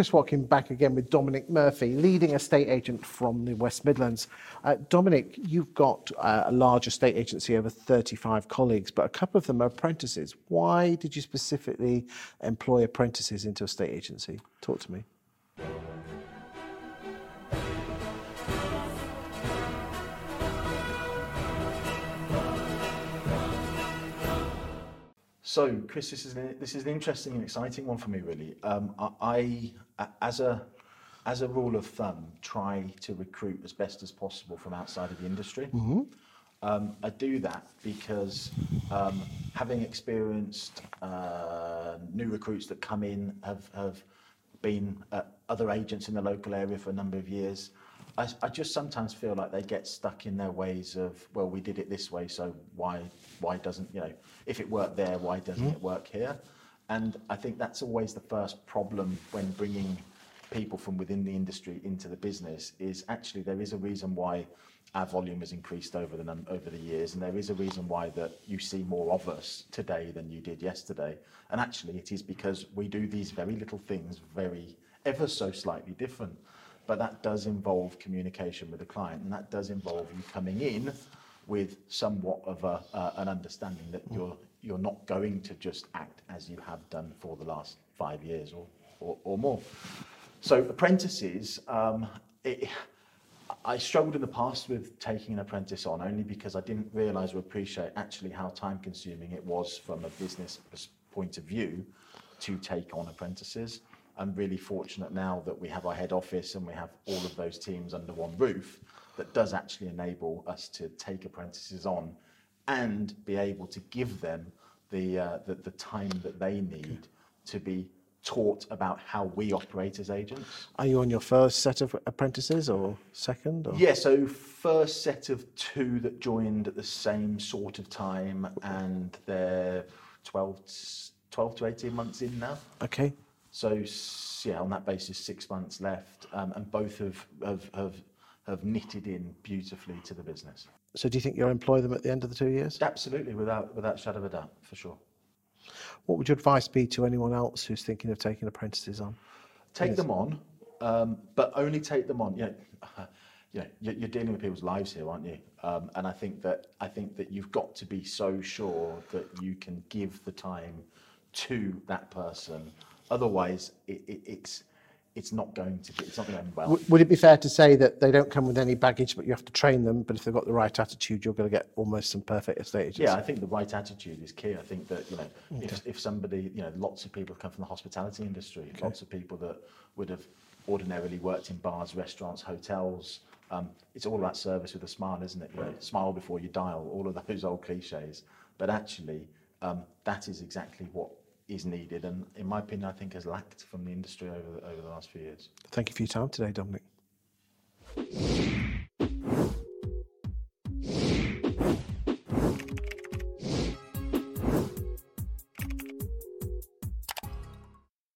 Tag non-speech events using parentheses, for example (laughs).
Chris Watkin back again with Dominic Murphy, leading estate agent from the West Midlands. Uh, Dominic, you've got uh, a large estate agency, over 35 colleagues, but a couple of them are apprentices. Why did you specifically employ apprentices into a estate agency? Talk to me. So, Chris, this is an, this is an interesting and exciting one for me, really. Um, I, I, as a as a rule of thumb, try to recruit as best as possible from outside of the industry. Mm-hmm. Um, I do that because um, having experienced uh, new recruits that come in have have been at other agents in the local area for a number of years. I, I just sometimes feel like they get stuck in their ways of, well, we did it this way, so why why doesn't you know if it worked there, why doesn't mm. it work here? And I think that's always the first problem when bringing people from within the industry into the business is actually there is a reason why our volume has increased over the num- over the years, and there is a reason why that you see more of us today than you did yesterday. And actually, it is because we do these very little things very ever so slightly different but that does involve communication with the client, and that does involve you coming in with somewhat of a, uh, an understanding that you're you're not going to just act as you have done for the last five years or or, or more. So apprentices, um, it, I struggled in the past with taking an apprentice on only because I didn't realise or appreciate actually how time consuming it was from a business point of view to take on apprentices. I'm really fortunate now that we have our head office and we have all of those teams under one roof that does actually enable us to take apprentices on and be able to give them the, uh, the, the time that they need to be taught about how we operate as agents. Are you on your first set of apprentices or second? Or? Yeah, so first set of two that joined at the same sort of time and they're 12, 12 to 18 months in now. Okay. So yeah, on that basis, six months left, um, and both have, have, have, have knitted in beautifully to the business. So do you think you'll employ them at the end of the two years? Absolutely, without, without shadow of a doubt, for sure. What would your advice be to anyone else who's thinking of taking apprentices on? Take them on, um, but only take them on. You know, (laughs) you know, you're dealing with people's lives here, aren't you? Um, and I think that I think that you've got to be so sure that you can give the time to that person Otherwise, it, it, it's it's not going to be, it's not going to end well. Would it be fair to say that they don't come with any baggage, but you have to train them? But if they've got the right attitude, you're going to get almost some perfect estate agents. Yeah, I think the right attitude is key. I think that you know, okay. if if somebody, you know, lots of people come from the hospitality industry, okay. lots of people that would have ordinarily worked in bars, restaurants, hotels. Um, it's all about service with a smile, isn't it? You know, smile before you dial. All of those old cliches, but actually, um, that is exactly what is needed and in my opinion I think has lacked from the industry over the, over the last few years. Thank you for your time today Dominic.